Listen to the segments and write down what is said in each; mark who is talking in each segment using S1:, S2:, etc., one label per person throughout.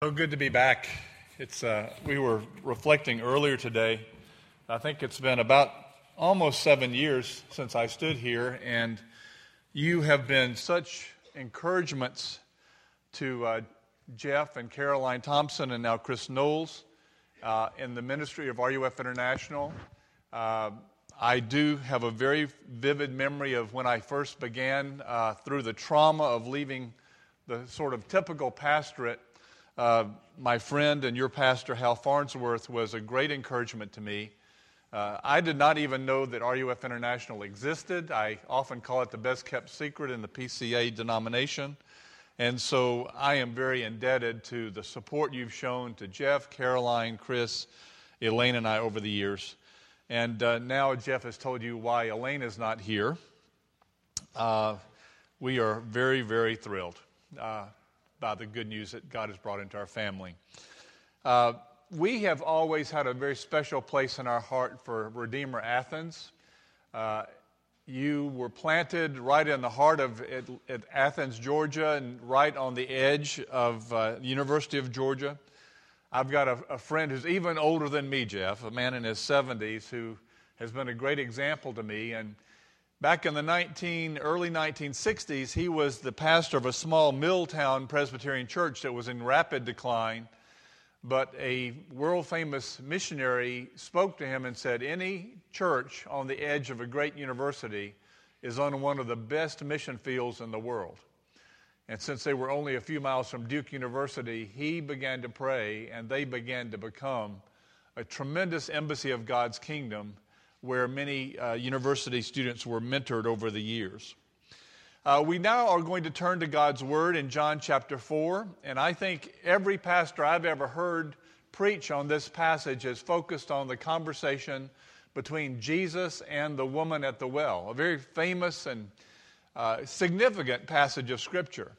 S1: So good to be back. It's, uh, we were reflecting earlier today. I think it's been about almost seven years since I stood here, and you have been such encouragements to uh, Jeff and Caroline Thompson and now Chris Knowles uh, in the ministry of RUF International. Uh, I do have a very vivid memory of when I first began uh, through the trauma of leaving the sort of typical pastorate uh, my friend and your pastor, Hal Farnsworth, was a great encouragement to me. Uh, I did not even know that RUF International existed. I often call it the best kept secret in the PCA denomination. And so I am very indebted to the support you've shown to Jeff, Caroline, Chris, Elaine, and I over the years. And uh, now Jeff has told you why Elaine is not here. Uh, we are very, very thrilled. Uh, by the good news that God has brought into our family. Uh, we have always had a very special place in our heart for Redeemer Athens. Uh, you were planted right in the heart of it, at Athens, Georgia, and right on the edge of uh, the University of Georgia. I've got a, a friend who's even older than me, Jeff, a man in his 70s who has been a great example to me. And Back in the 19, early 1960s, he was the pastor of a small mill town Presbyterian church that was in rapid decline. But a world famous missionary spoke to him and said, Any church on the edge of a great university is on one of the best mission fields in the world. And since they were only a few miles from Duke University, he began to pray, and they began to become a tremendous embassy of God's kingdom where many uh, university students were mentored over the years. Uh, we now are going to turn to God's Word in John chapter 4, and I think every pastor I've ever heard preach on this passage is focused on the conversation between Jesus and the woman at the well, a very famous and uh, significant passage of Scripture.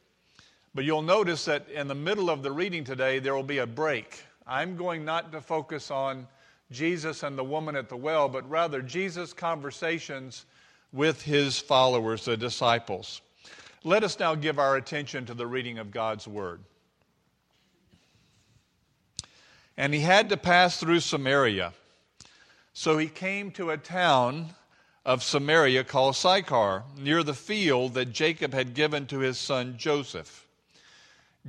S1: But you'll notice that in the middle of the reading today, there will be a break. I'm going not to focus on Jesus and the woman at the well, but rather Jesus' conversations with his followers, the disciples. Let us now give our attention to the reading of God's Word. And he had to pass through Samaria. So he came to a town of Samaria called Sychar, near the field that Jacob had given to his son Joseph.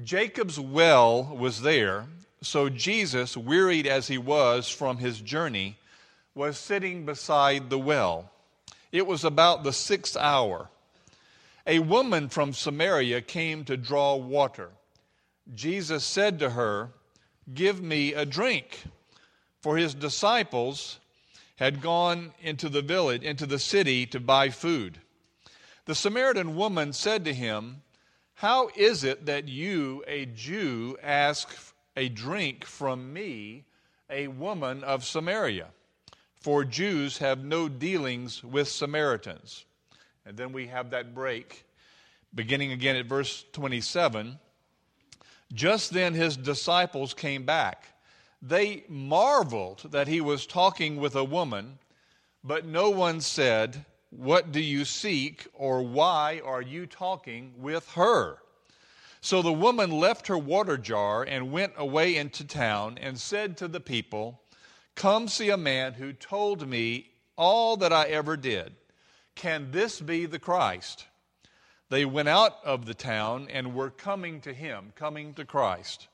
S1: Jacob's well was there, so Jesus, wearied as he was from his journey, was sitting beside the well. It was about the sixth hour. A woman from Samaria came to draw water. Jesus said to her, Give me a drink. For his disciples had gone into the village, into the city to buy food. The Samaritan woman said to him, How is it that you, a Jew, ask a drink from me, a woman of Samaria. For Jews have no dealings with Samaritans. And then we have that break, beginning again at verse 27. Just then his disciples came back. They marveled that he was talking with a woman, but no one said, What do you seek, or why are you talking with her? So the woman left her water jar and went away into town and said to the people, Come see a man who told me all that I ever did. Can this be the Christ? They went out of the town and were coming to him, coming to Christ.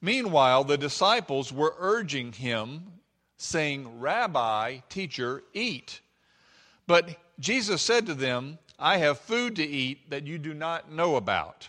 S1: Meanwhile, the disciples were urging him, saying, Rabbi, teacher, eat. But Jesus said to them, I have food to eat that you do not know about.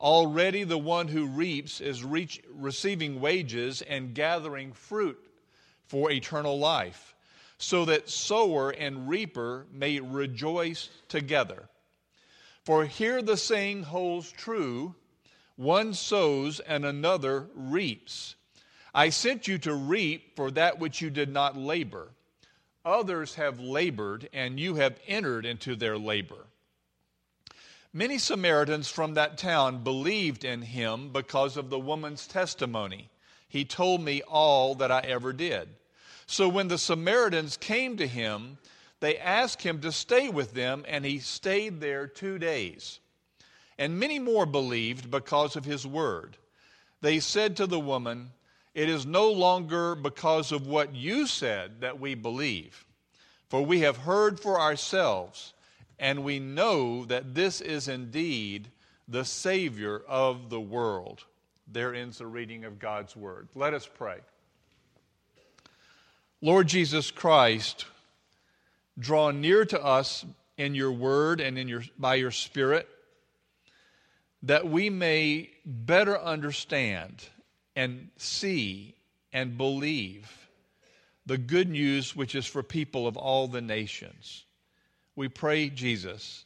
S1: Already the one who reaps is reach, receiving wages and gathering fruit for eternal life, so that sower and reaper may rejoice together. For here the saying holds true One sows and another reaps. I sent you to reap for that which you did not labor. Others have labored, and you have entered into their labor. Many Samaritans from that town believed in him because of the woman's testimony. He told me all that I ever did. So when the Samaritans came to him, they asked him to stay with them, and he stayed there two days. And many more believed because of his word. They said to the woman, It is no longer because of what you said that we believe, for we have heard for ourselves, and we know that this is indeed the Savior of the world. There ends the reading of God's word. Let us pray. Lord Jesus Christ, draw near to us in your word and in your, by your spirit that we may better understand and see and believe the good news which is for people of all the nations. We pray, Jesus,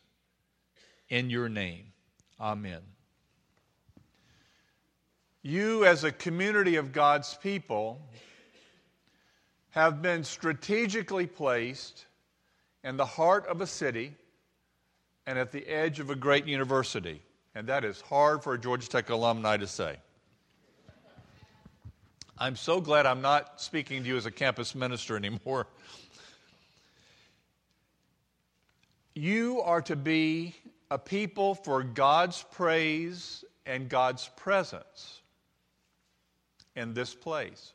S1: in your name. Amen. You, as a community of God's people, have been strategically placed in the heart of a city and at the edge of a great university. And that is hard for a Georgia Tech alumni to say. I'm so glad I'm not speaking to you as a campus minister anymore. You are to be a people for God's praise and God's presence in this place.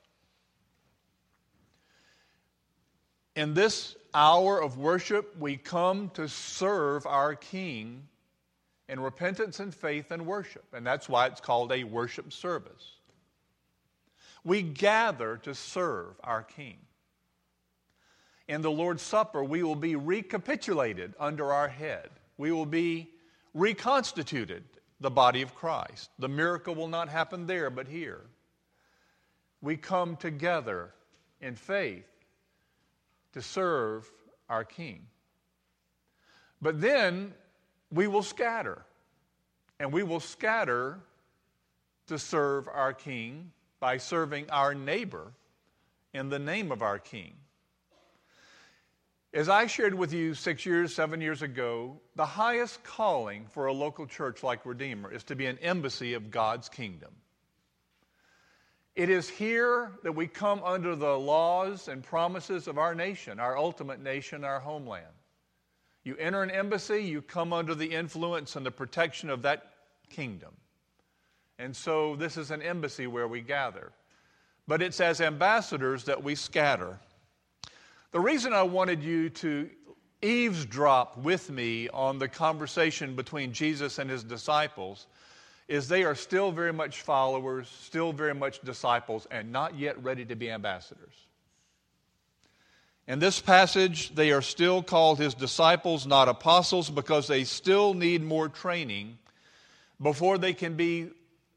S1: In this hour of worship, we come to serve our King in repentance and faith and worship. And that's why it's called a worship service. We gather to serve our King. In the Lord's Supper, we will be recapitulated under our head. We will be reconstituted, the body of Christ. The miracle will not happen there, but here. We come together in faith to serve our King. But then we will scatter. And we will scatter to serve our King by serving our neighbor in the name of our King. As I shared with you six years, seven years ago, the highest calling for a local church like Redeemer is to be an embassy of God's kingdom. It is here that we come under the laws and promises of our nation, our ultimate nation, our homeland. You enter an embassy, you come under the influence and the protection of that kingdom. And so this is an embassy where we gather. But it's as ambassadors that we scatter. The reason I wanted you to eavesdrop with me on the conversation between Jesus and his disciples is they are still very much followers, still very much disciples, and not yet ready to be ambassadors. In this passage, they are still called his disciples, not apostles, because they still need more training before they can be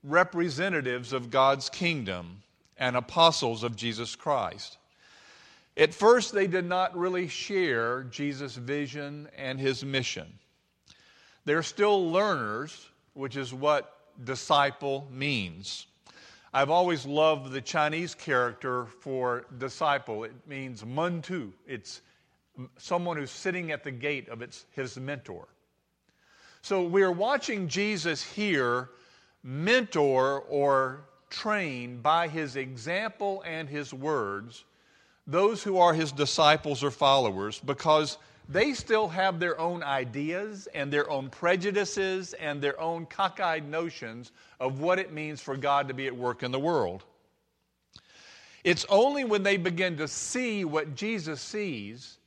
S1: representatives of God's kingdom and apostles of Jesus Christ. At first, they did not really share Jesus' vision and his mission. They're still learners, which is what disciple means. I've always loved the Chinese character for disciple. It means muntu. It's someone who's sitting at the gate of its, his mentor. So we're watching Jesus here mentor or train by his example and his words those who are his disciples or followers because they still have their own ideas and their own prejudices and their own cockeyed notions of what it means for God to be at work in the world. It's only when they begin to see what Jesus sees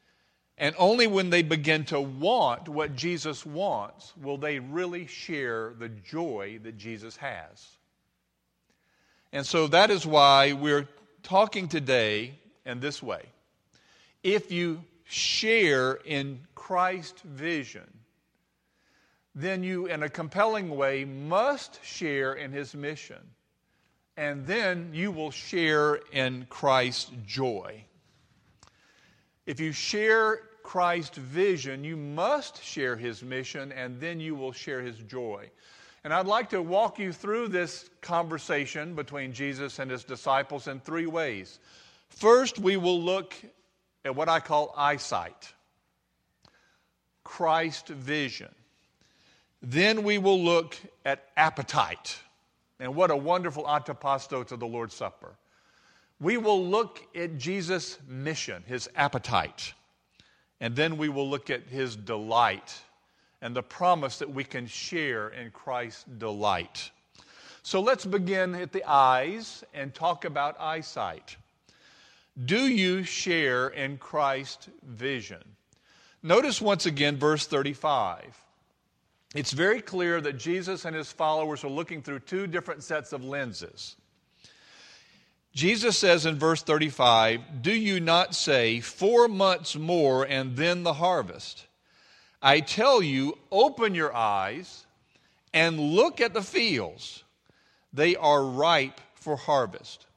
S1: and only when they begin to want what Jesus wants will they really share the joy that Jesus has. And so that is why we're talking today in this way. If you share in Christ's vision, then you, in a compelling way, must share in his mission. And then you will share in Christ's joy. If you share Christ's vision, you must share his mission, and then you will share his joy. And I'd like to walk you through this conversation between Jesus and his disciples in three ways. First, we will look at what I call eyesight, Christ vision. Then we will look at appetite. And what a wonderful antipasto to the Lord's Supper. We will look at Jesus' mission, his appetite. And then we will look at his delight and the promise that we can share in Christ's delight. So let's begin at the eyes and talk about eyesight. Do you share in Christ's vision? Notice once again verse 35. It's very clear that Jesus and his followers are looking through two different sets of lenses. Jesus says in verse 35, Do you not say, Four months more and then the harvest? I tell you, open your eyes and look at the fields. They are ripe for harvest.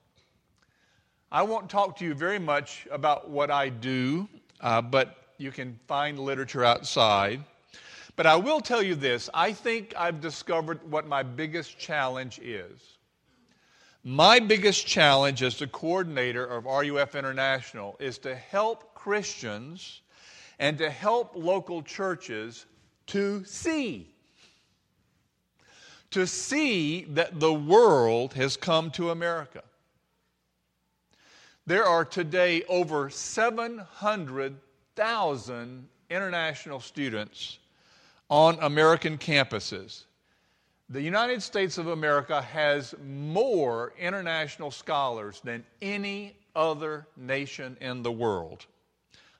S1: I won't talk to you very much about what I do, uh, but you can find literature outside. But I will tell you this I think I've discovered what my biggest challenge is. My biggest challenge as the coordinator of RUF International is to help Christians and to help local churches to see. To see that the world has come to America. There are today over 700,000 international students on American campuses. The United States of America has more international scholars than any other nation in the world.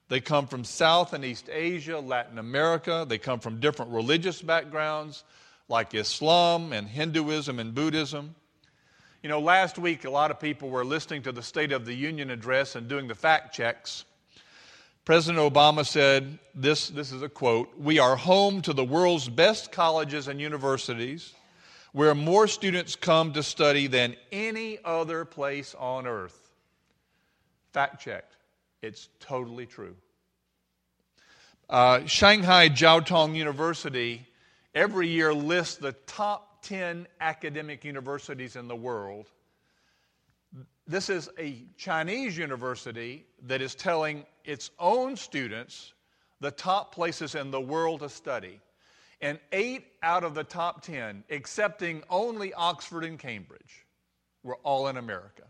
S1: They come from South and East Asia, Latin America. They come from different religious backgrounds like Islam and Hinduism and Buddhism. You know, last week a lot of people were listening to the State of the Union address and doing the fact checks. President Obama said, this, this is a quote, We are home to the world's best colleges and universities where more students come to study than any other place on earth. Fact checked. It's totally true. Uh, Shanghai Jiao Tong University every year lists the top 10 academic universities in the world. This is a Chinese university that is telling its own students the top places in the world to study. And eight out of the top 10, excepting only Oxford and Cambridge, were all in America.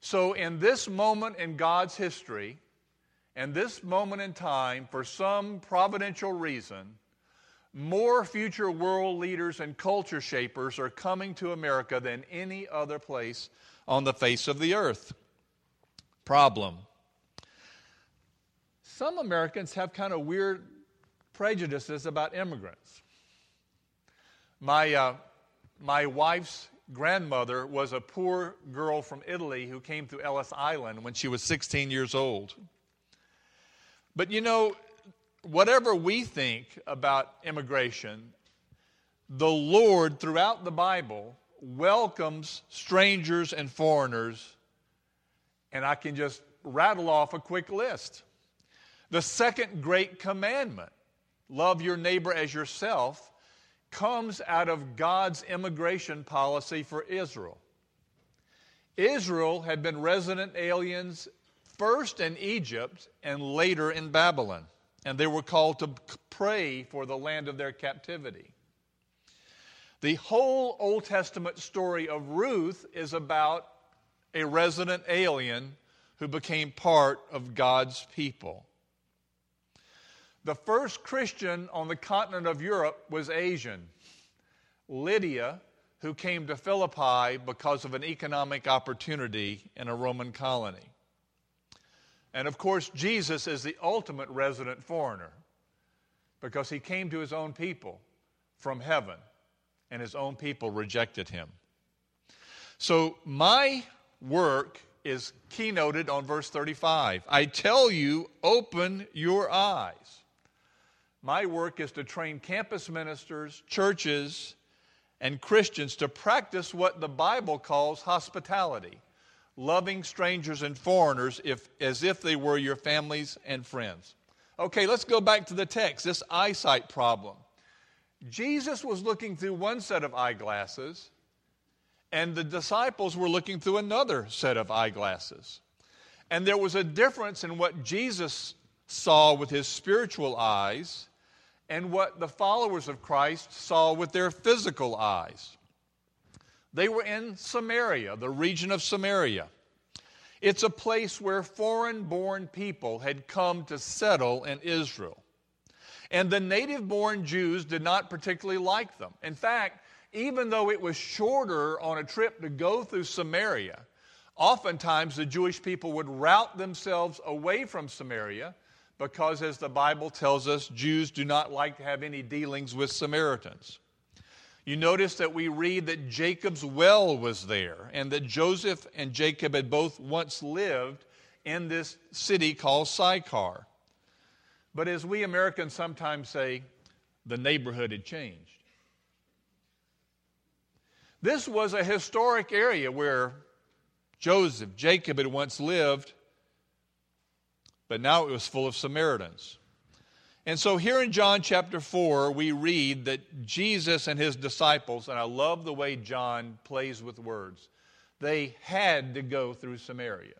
S1: So, in this moment in God's history, and this moment in time, for some providential reason, more future world leaders and culture shapers are coming to America than any other place on the face of the earth. Problem. Some Americans have kind of weird prejudices about immigrants. My, uh, my wife's grandmother was a poor girl from Italy who came to Ellis Island when she was 16 years old. But you know, whatever we think about immigration, the Lord throughout the Bible welcomes strangers and foreigners, and I can just rattle off a quick list. The second great commandment love your neighbor as yourself comes out of God's immigration policy for Israel. Israel had been resident aliens first in Egypt and later in Babylon, and they were called to pray for the land of their captivity. The whole Old Testament story of Ruth is about a resident alien who became part of God's people. The first Christian on the continent of Europe was Asian. Lydia, who came to Philippi because of an economic opportunity in a Roman colony. And of course, Jesus is the ultimate resident foreigner because he came to his own people from heaven, and his own people rejected him. So, my work is keynoted on verse 35. I tell you, open your eyes. My work is to train campus ministers, churches, and Christians to practice what the Bible calls hospitality, loving strangers and foreigners if, as if they were your families and friends. Okay, let's go back to the text, this eyesight problem. Jesus was looking through one set of eyeglasses, and the disciples were looking through another set of eyeglasses. And there was a difference in what Jesus saw with his spiritual eyes and what the followers of Christ saw with their physical eyes. They were in Samaria, the region of Samaria. It's a place where foreign born people had come to settle in Israel. And the native born Jews did not particularly like them. In fact, even though it was shorter on a trip to go through Samaria, oftentimes the Jewish people would route themselves away from Samaria because, as the Bible tells us, Jews do not like to have any dealings with Samaritans. You notice that we read that Jacob's well was there and that Joseph and Jacob had both once lived in this city called Sychar. But as we Americans sometimes say, the neighborhood had changed. This was a historic area where Joseph, Jacob had once lived, but now it was full of Samaritans. And so here in John chapter 4, we read that Jesus and his disciples, and I love the way John plays with words, they had to go through Samaria.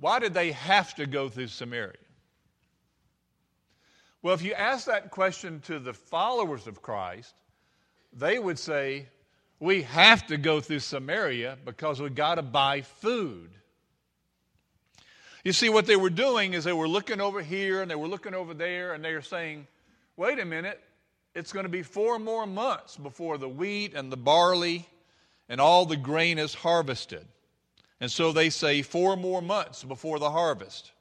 S1: Why did they have to go through Samaria? Well, if you ask that question to the followers of Christ, they would say, We have to go through Samaria because we've got to buy food. You see, what they were doing is they were looking over here and they were looking over there and they were saying, wait a minute, it's going to be four more months before the wheat and the barley and all the grain is harvested. And so they say four more months before the harvest.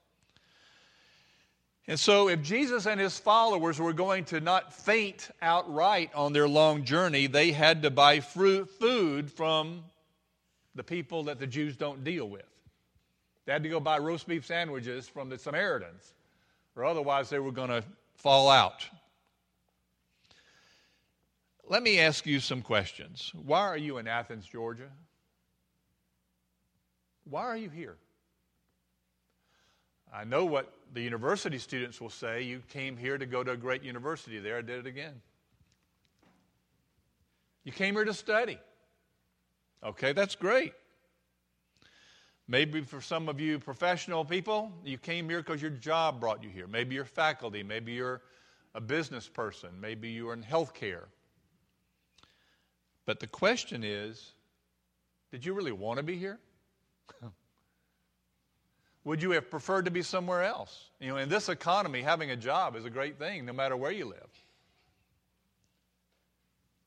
S1: And so, if Jesus and his followers were going to not faint outright on their long journey, they had to buy fruit, food from the people that the Jews don't deal with. They had to go buy roast beef sandwiches from the Samaritans, or otherwise they were going to fall out. Let me ask you some questions. Why are you in Athens, Georgia? Why are you here? I know what the university students will say. You came here to go to a great university. There, I did it again. You came here to study. Okay, that's great. Maybe for some of you professional people, you came here because your job brought you here. Maybe you're faculty. Maybe you're a business person. Maybe you're in healthcare. But the question is did you really want to be here? Would you have preferred to be somewhere else? You know, in this economy, having a job is a great thing no matter where you live.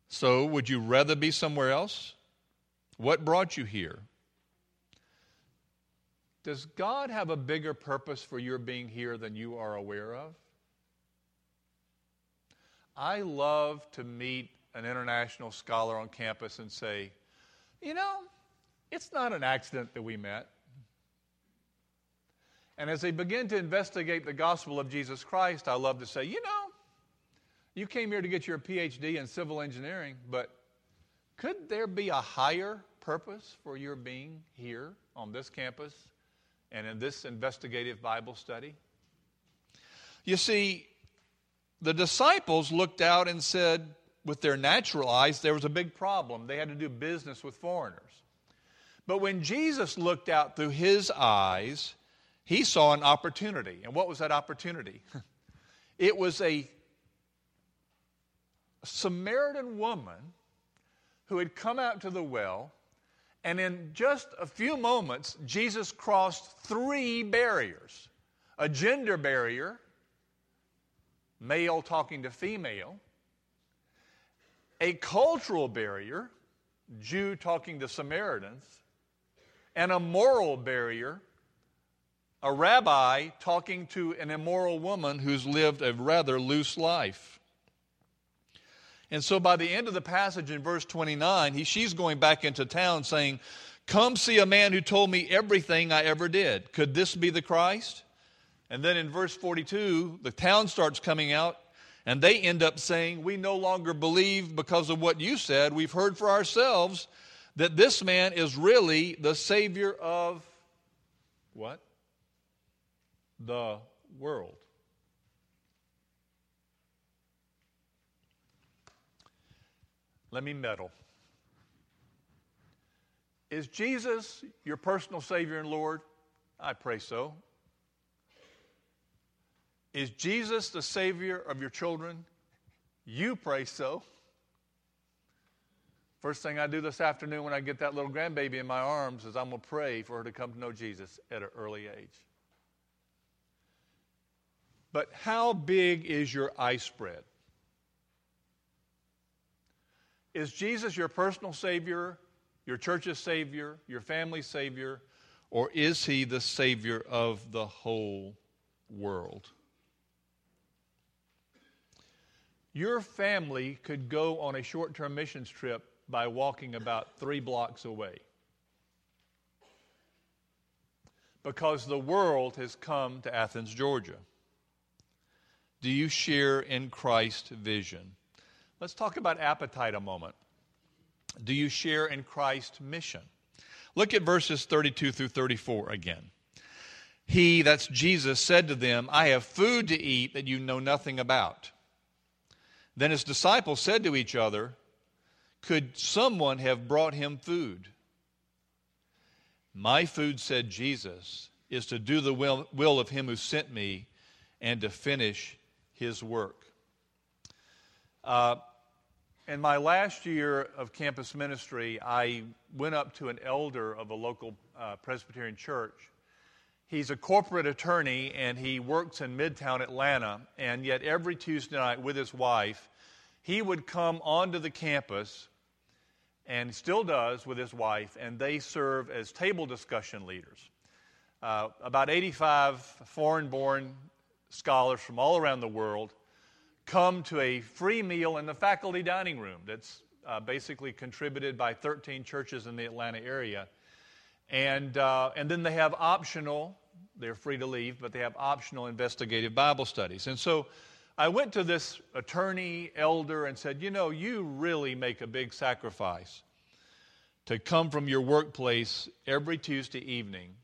S1: So, would you rather be somewhere else? What brought you here? Does God have a bigger purpose for your being here than you are aware of? I love to meet an international scholar on campus and say, you know, it's not an accident that we met. And as they begin to investigate the gospel of Jesus Christ, I love to say, you know, you came here to get your PhD in civil engineering, but could there be a higher purpose for your being here on this campus and in this investigative Bible study? You see, the disciples looked out and said, with their natural eyes, there was a big problem. They had to do business with foreigners. But when Jesus looked out through his eyes, he saw an opportunity. And what was that opportunity? it was a Samaritan woman who had come out to the well and in just a few moments, Jesus crossed three barriers. A gender barrier, male talking to female, a cultural barrier, Jew talking to Samaritans, and a moral barrier, a rabbi talking to an immoral woman who's lived a rather loose life. And so by the end of the passage in verse 29, he, she's going back into town saying, Come see a man who told me everything I ever did. Could this be the Christ? And then in verse 42, the town starts coming out, and they end up saying, We no longer believe because of what you said. We've heard for ourselves that this man is really the Savior of what? The world. Let me meddle. Is Jesus your personal Savior and Lord? I pray so. Is Jesus the Savior of your children? You pray so. First thing I do this afternoon when I get that little grandbaby in my arms is I'm going to pray for her to come to know Jesus at an early age. But how big is your ice spread? Is Jesus your personal Savior, your church's Savior, your family's Savior, or is He the Savior of the whole world? Your family could go on a short term missions trip by walking about three blocks away. Because the world has come to Athens, Georgia. Do you share in Christ's vision? Let's talk about appetite a moment. Do you share in Christ's mission? Look at verses 32 through 34 again. He, that's Jesus, said to them, I have food to eat that you know nothing about. Then his disciples said to each other, Could someone have brought him food? My food, said Jesus, is to do the will, will of him who sent me and to finish his work. Uh, in my last year of campus ministry, I went up to an elder of a local uh, Presbyterian church. He's a corporate attorney and he works in Midtown Atlanta. And yet, every Tuesday night with his wife, he would come onto the campus and still does with his wife, and they serve as table discussion leaders. Uh, about 85 foreign born scholars from all around the world come to a free meal in the faculty dining room that's uh, basically contributed by 13 churches in the Atlanta area. And, uh, and then they have optional, they're free to leave, but they have optional investigative Bible studies. And so I went to this attorney, elder, and said, You know, you really make a big sacrifice to come from your workplace every Tuesday evening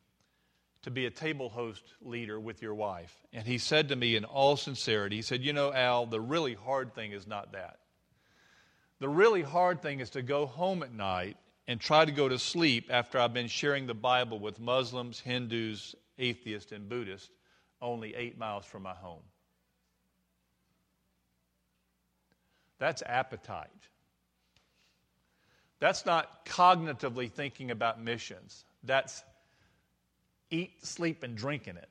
S1: to be a table host leader with your wife. And he said to me in all sincerity, he said, You know, Al, the really hard thing is not that. The really hard thing is to go home at night and try to go to sleep after I've been sharing the Bible with Muslims, Hindus, atheists, and Buddhists only eight miles from my home. That's appetite. That's not cognitively thinking about missions. That's eat, sleep, and drink in it.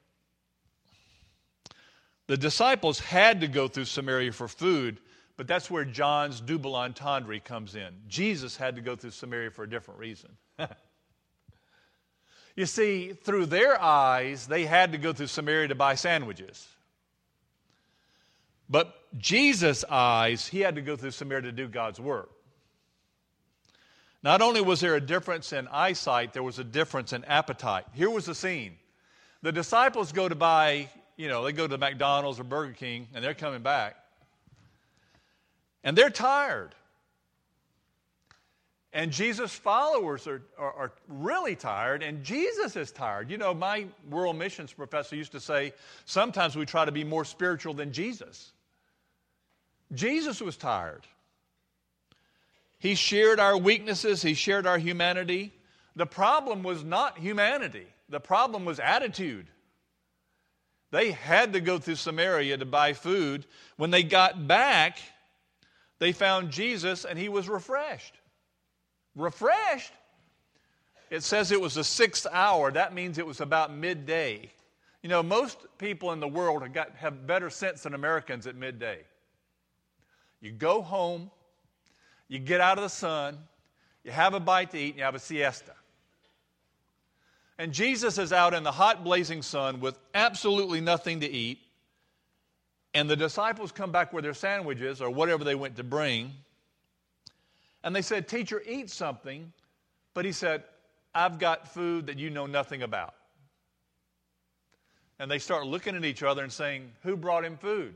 S1: The disciples had to go through Samaria for food, but that's where John's double entendre comes in. Jesus had to go through Samaria for a different reason. you see, through their eyes, they had to go through Samaria to buy sandwiches. But Jesus' eyes, he had to go through Samaria to do God's work. Not only was there a difference in eyesight, there was a difference in appetite. Here was the scene. The disciples go to buy, you know, they go to McDonald's or Burger King and they're coming back. And they're tired. And Jesus' followers are, are, are, really tired, and Jesus is tired. You know, my world missions professor used to say sometimes we try to be more spiritual than Jesus. Jesus was tired. He shared our weaknesses, He shared our humanity. The problem was not humanity, the problem was attitude. They had to go through Samaria to buy food. When they got back, they found Jesus and he was refreshed. Refreshed? It says it was the sixth hour. That means it was about midday. You know, most people in the world have, got, have better sense than Americans at midday. You go home, you get out of the sun, you have a bite to eat, and you have a siesta. And Jesus is out in the hot, blazing sun with absolutely nothing to eat. And the disciples come back with their sandwiches or whatever they went to bring. And they said, Teacher, eat something. But he said, I've got food that you know nothing about. And they start looking at each other and saying, Who brought him food?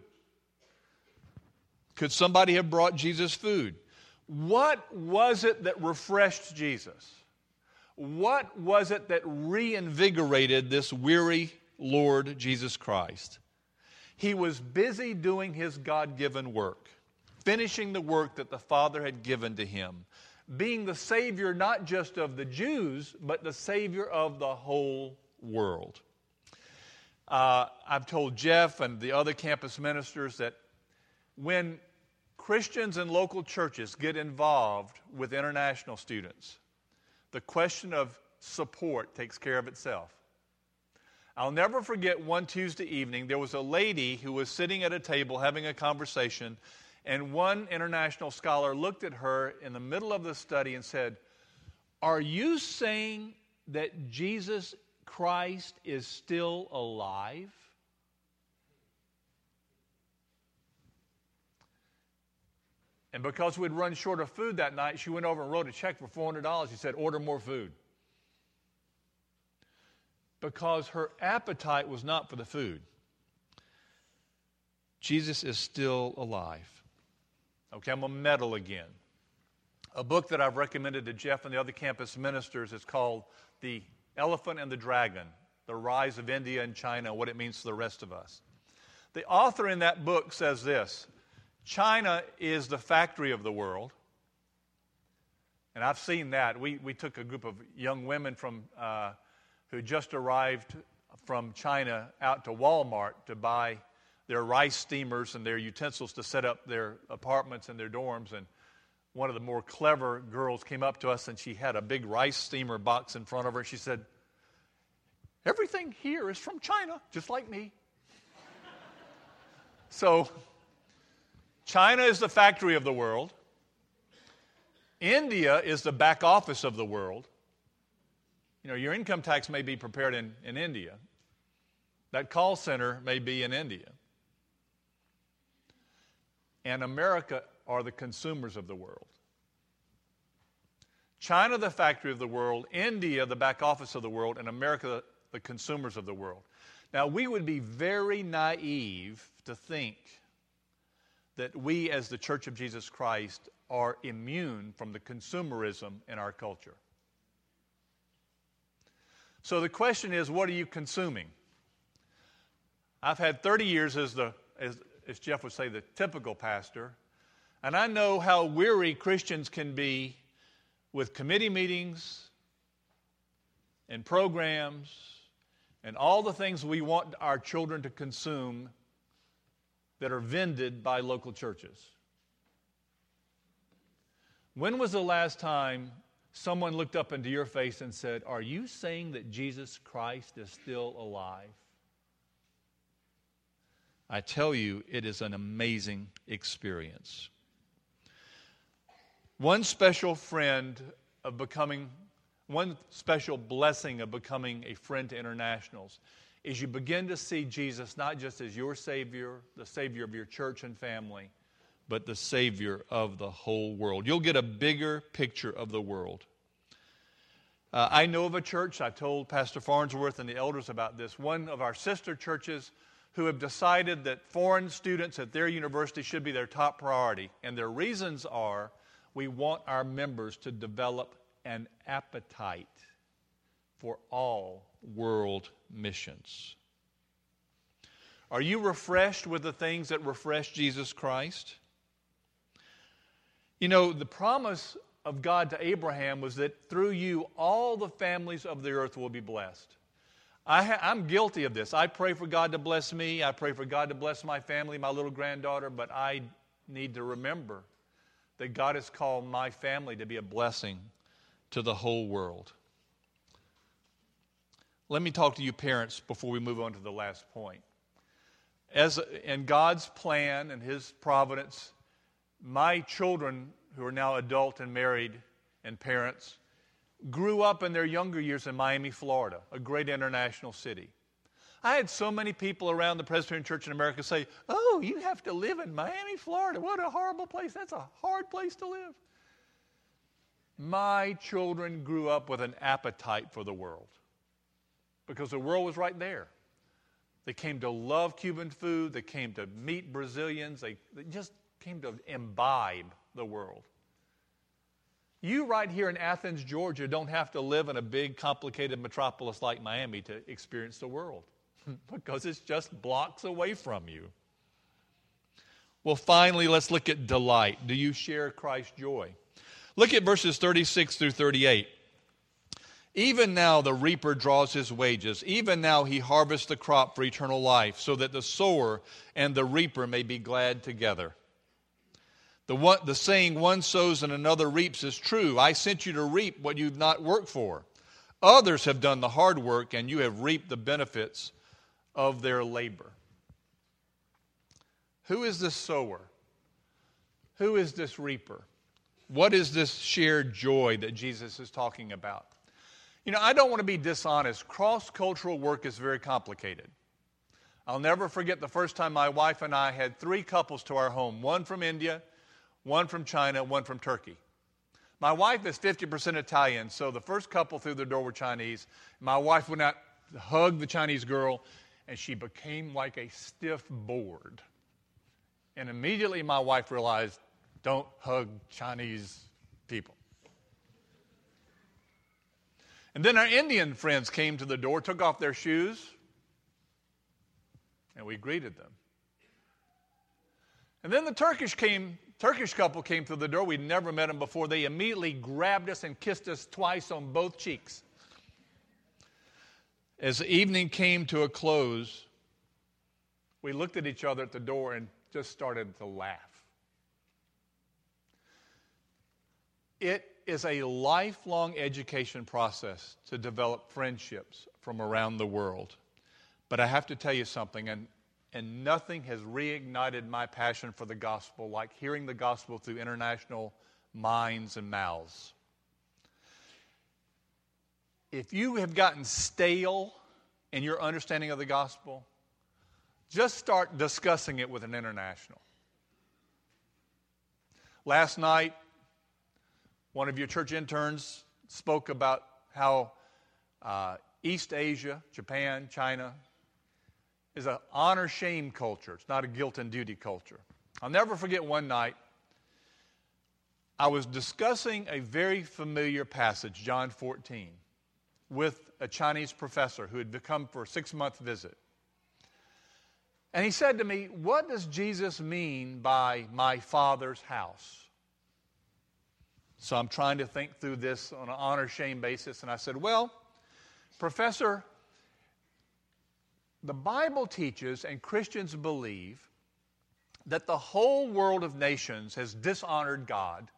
S1: Could somebody have brought Jesus food? What was it that refreshed Jesus? What was it that reinvigorated this weary Lord Jesus Christ? He was busy doing his God given work. finishing the work that the Father had given to him, being the Savior not just of the Jews, but the Savior of the whole world. Uh, I've told Jeff and the other campus ministers that when Christians and local churches get involved with international students, the question of support takes care of itself. I'll never forget one Tuesday evening, there was a lady who was sitting at a table having a conversation, and one international scholar looked at her in the middle of the study and said, Are you saying that Jesus Christ is still alive? And because we'd run short of food that night, she went over and wrote a check for $400. She said, Order more food because her appetite was not for the food. Jesus is still alive. Okay, I'm going to meddle again. A book that I've recommended to Jeff and the other campus ministers is called The Elephant and the Dragon The Rise of India and China, what it means to the rest of us. The author in that book says this China is the factory of the world. And I've seen that. We, we took a group of young women from uh, who just arrived from China out to Walmart to buy their rice steamers and their utensils to set up their apartments and their dorms. And one of the more clever girls came up to us and she had a big rice steamer box in front of her. She said, Everything here is from China, just like me. so, China is the factory of the world. India is the back office of the world. You know, your income tax may be prepared in, in India. That call center may be in India. And America are the consumers of the world. China, the factory of the world, India, the back office of the world, and America, the consumers of the world. Now, we would be very naive to think that we, as the Church of Jesus Christ, are immune from the consumerism in our culture. So the question is, what are you consuming? I've had 30 years as the, as, as Jeff would say, the typical pastor, and I know how weary Christians can be with committee meetings and programs and all the things we want our children to consume that are vended by local churches. When was the last time someone looked up into your face and said, Are you saying that Jesus Christ is still alive? I tell you, it is an amazing experience. One special friend of becoming, one special blessing of becoming a friend to internationals is you begin to see Jesus not just as your Savior, the Savior of your church and family, but the Savior of the whole world. You'll get a bigger picture of the world. Uh, I know of a church, I told Pastor Farnsworth and the elders about this, one of our sister churches who have decided that foreign students at their university should be their top priority. And their reasons are we want our members to develop an appetite for all world missions. Are you refreshed with the things that refresh Jesus Christ? You know, the promise of God to Abraham was that through you, all the families of the earth will be blessed. I am guilty of this. I pray for God to bless me. I pray for God to bless my family, my little granddaughter, but I need to remember that God has called my family to be a blessing to the whole world. Let me talk to you, parents, before we move on to the last point. As in God's plan and His providence, my children, who are now adult and married and parents, grew up in their younger years in Miami, Florida, a great international city. I had so many people around the Presbyterian Church in America say, Oh, you have to live in Miami, Florida. What a horrible place. That's a hard place to live. My children grew up with an appetite for the world because the world was right there. They came to love Cuban food, they came to meet Brazilians, they, they just came to imbibe the world. You, right here in Athens, Georgia, don't have to live in a big, complicated metropolis like Miami to experience the world because it's just blocks away from you. Well, finally, let's look at delight. Do you share Christ's joy? Look at verses 36 through 38. Even now the reaper draws his wages. Even now he harvests the crop for eternal life, so that the sower and the reaper may be glad together. The, one, the saying, one sows and another reaps, is true. I sent you to reap what you've not worked for. Others have done the hard work, and you have reaped the benefits of their labor. Who is this sower? Who is this reaper? What is this shared joy that Jesus is talking about? You know, I don't want to be dishonest. Cross cultural work is very complicated. I'll never forget the first time my wife and I had three couples to our home one from India, one from China, one from Turkey. My wife is 50% Italian, so the first couple through the door were Chinese. My wife went out, hugged the Chinese girl, and she became like a stiff board. And immediately my wife realized don't hug Chinese people. And then our Indian friends came to the door, took off their shoes, and we greeted them. And then the Turkish came, Turkish couple came through the door. We'd never met them before. They immediately grabbed us and kissed us twice on both cheeks. As the evening came to a close, we looked at each other at the door and just started to laugh. It is a lifelong education process to develop friendships from around the world. But I have to tell you something, and, and nothing has reignited my passion for the gospel like hearing the gospel through international minds and mouths. If you have gotten stale in your understanding of the gospel, just start discussing it with an international. Last night, one of your church interns spoke about how uh, East Asia, Japan, China, is an honor shame culture. It's not a guilt and duty culture. I'll never forget one night, I was discussing a very familiar passage, John 14, with a Chinese professor who had come for a six month visit. And he said to me, What does Jesus mean by my Father's house? So I'm trying to think through this on an honor shame basis. And I said, Well, Professor, the Bible teaches and Christians believe that the whole world of nations has dishonored God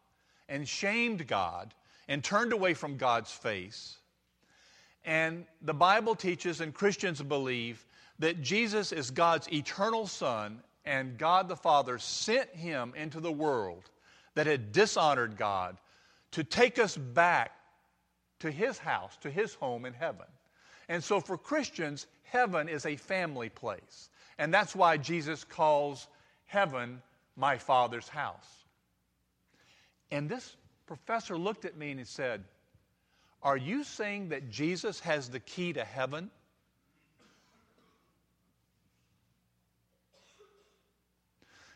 S1: and shamed God and turned away from God's face. And the Bible teaches and Christians believe that Jesus is God's eternal Son and God the Father sent him into the world that had dishonored God to take us back to his house, to his home in heaven. And so for Christians, heaven is a family place. And that's why Jesus calls heaven my Father's house. And this professor looked at me and he said, Are you saying that Jesus has the key to heaven?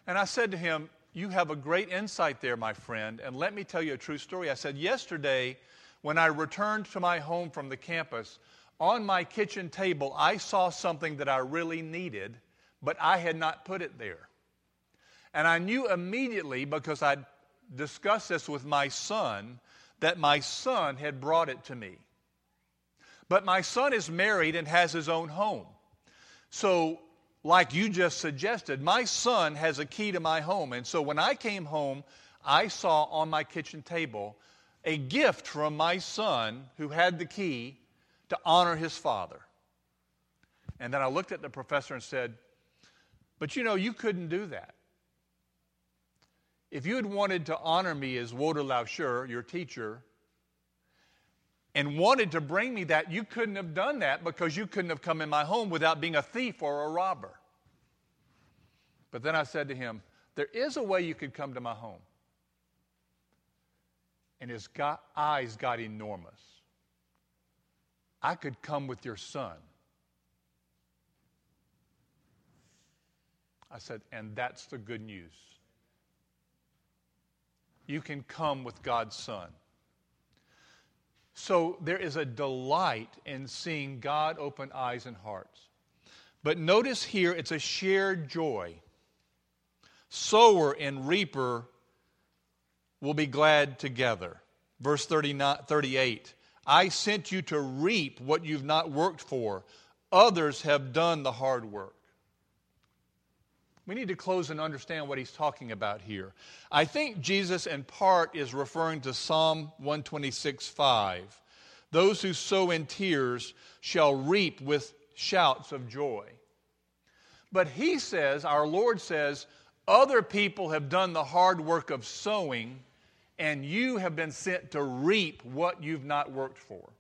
S1: And I said to him, you have a great insight there, my friend. And let me tell you a true story. I said, Yesterday, when I returned to my home from the campus, on my kitchen table, I saw something that I really needed, but I had not put it there. And I knew immediately because I'd discussed this with my son that my son had brought it to me. But my son is married and has his own home. So like you just suggested, my son has a key to my home. And so when I came home, I saw on my kitchen table a gift from my son who had the key to honor his father. And then I looked at the professor and said, But you know, you couldn't do that. If you had wanted to honor me as Woda Lao your teacher, and wanted to bring me that, you couldn't have done that because you couldn't have come in my home without being a thief or a robber. But then I said to him, There is a way you could come to my home. And his got, eyes got enormous. I could come with your son. I said, And that's the good news. You can come with God's son. So there is a delight in seeing God open eyes and hearts. But notice here, it's a shared joy. Sower and reaper will be glad together. Verse 38 I sent you to reap what you've not worked for, others have done the hard work. We need to close and understand what he's talking about here. I think Jesus, in part, is referring to Psalm 126 5. Those who sow in tears shall reap with shouts of joy. But he says, our Lord says, other people have done the hard work of sowing, and you have been sent to reap what you've not worked for.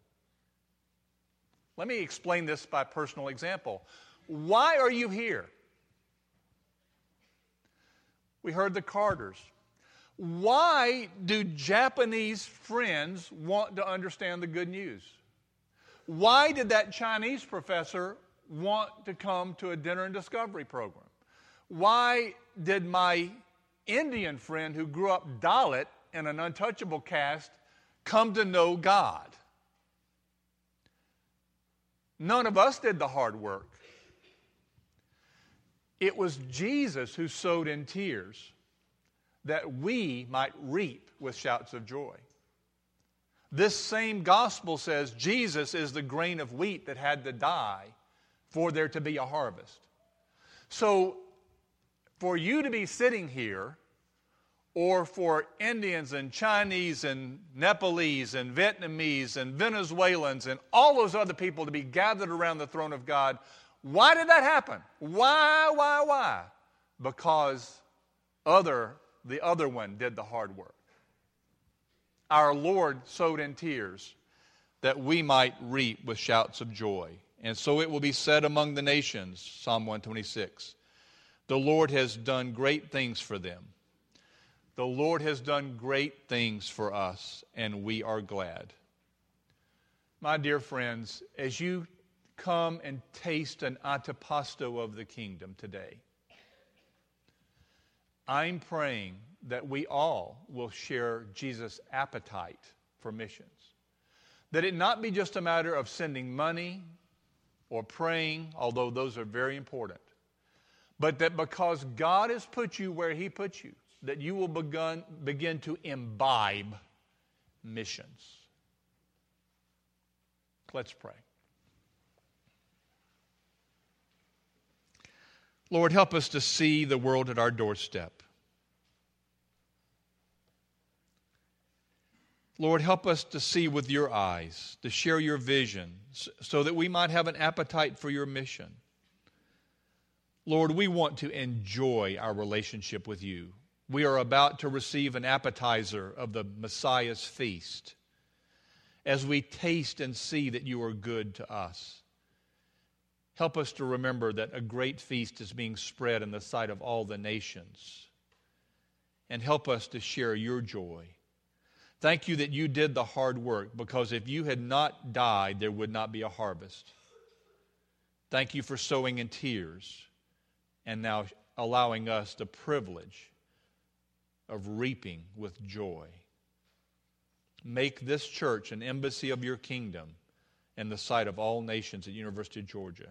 S1: Let me explain this by personal example. Why are you here? We heard the Carters. Why do Japanese friends want to understand the good news? Why did that Chinese professor want to come to a dinner and discovery program? Why did my Indian friend who grew up Dalit in an untouchable caste come to know God? None of us did the hard work. It was Jesus who sowed in tears that we might reap with shouts of joy. This same gospel says Jesus is the grain of wheat that had to die for there to be a harvest. So, for you to be sitting here, or for Indians and Chinese and Nepalese and Vietnamese and Venezuelans and all those other people to be gathered around the throne of God, why did that happen? Why, why, why? Because other, the other one did the hard work. Our Lord sowed in tears that we might reap with shouts of joy. And so it will be said among the nations, Psalm 126. The Lord has done great things for them. The Lord has done great things for us, and we are glad. My dear friends, as you come and taste an antipasto of the kingdom today. I'm praying that we all will share Jesus' appetite for missions. That it not be just a matter of sending money or praying, although those are very important, but that because God has put you where He put you, that you will begun, begin to imbibe missions. Let's pray. Lord, help us to see the world at our doorstep. Lord, help us to see with your eyes, to share your vision, so that we might have an appetite for your mission. Lord, we want to enjoy our relationship with you. We are about to receive an appetizer of the Messiah's feast as we taste and see that you are good to us. Help us to remember that a great feast is being spread in the sight of all the nations. And help us to share your joy. Thank you that you did the hard work because if you had not died, there would not be a harvest. Thank you for sowing in tears and now allowing us the privilege of reaping with joy. Make this church an embassy of your kingdom in the sight of all nations at University of Georgia.